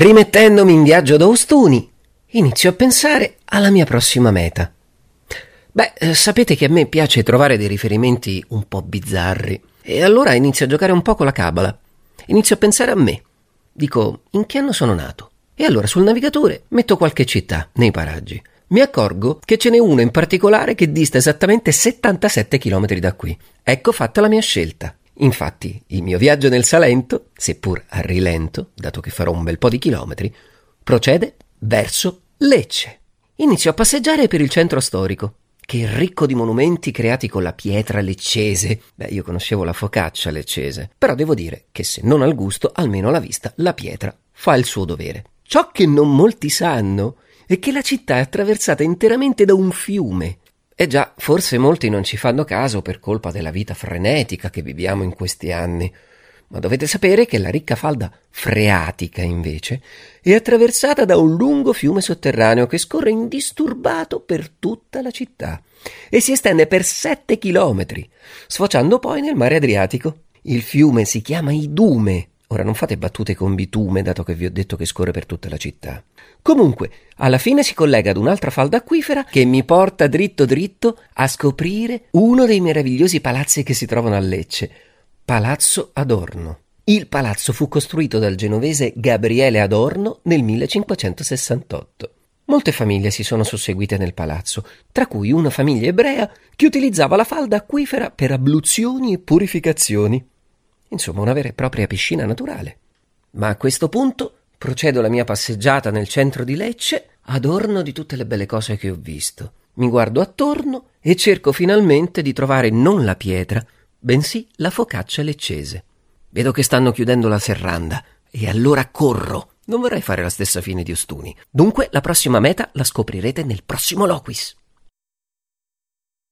rimettendomi in viaggio da Ostuni, inizio a pensare alla mia prossima meta. Beh, eh, sapete che a me piace trovare dei riferimenti un po' bizzarri. E allora inizio a giocare un po' con la cabala. Inizio a pensare a me. Dico, in che anno sono nato? E allora sul navigatore metto qualche città nei paraggi. Mi accorgo che ce n'è uno in particolare che dista esattamente 77 km da qui. Ecco fatta la mia scelta. Infatti, il mio viaggio nel Salento, seppur a rilento, dato che farò un bel po' di chilometri, procede verso Lecce. Inizio a passeggiare per il centro storico che è ricco di monumenti creati con la pietra leccese. Beh, io conoscevo la focaccia leccese, però devo dire che se non al gusto, almeno alla vista, la pietra fa il suo dovere. Ciò che non molti sanno è che la città è attraversata interamente da un fiume. E già, forse molti non ci fanno caso per colpa della vita frenetica che viviamo in questi anni ma dovete sapere che la ricca falda freatica, invece, è attraversata da un lungo fiume sotterraneo che scorre indisturbato per tutta la città e si estende per sette chilometri, sfociando poi nel mare Adriatico. Il fiume si chiama Idume. Ora non fate battute con bitume, dato che vi ho detto che scorre per tutta la città. Comunque, alla fine si collega ad un'altra falda acquifera che mi porta dritto dritto a scoprire uno dei meravigliosi palazzi che si trovano a Lecce, Palazzo Adorno. Il palazzo fu costruito dal genovese Gabriele Adorno nel 1568. Molte famiglie si sono susseguite nel palazzo, tra cui una famiglia ebrea che utilizzava la falda acquifera per abluzioni e purificazioni. Insomma, una vera e propria piscina naturale. Ma a questo punto procedo la mia passeggiata nel centro di Lecce, adorno di tutte le belle cose che ho visto. Mi guardo attorno e cerco finalmente di trovare non la pietra, bensì la focaccia leccese. Vedo che stanno chiudendo la serranda e allora corro. Non vorrei fare la stessa fine di Ostuni. Dunque la prossima meta la scoprirete nel prossimo Loquis.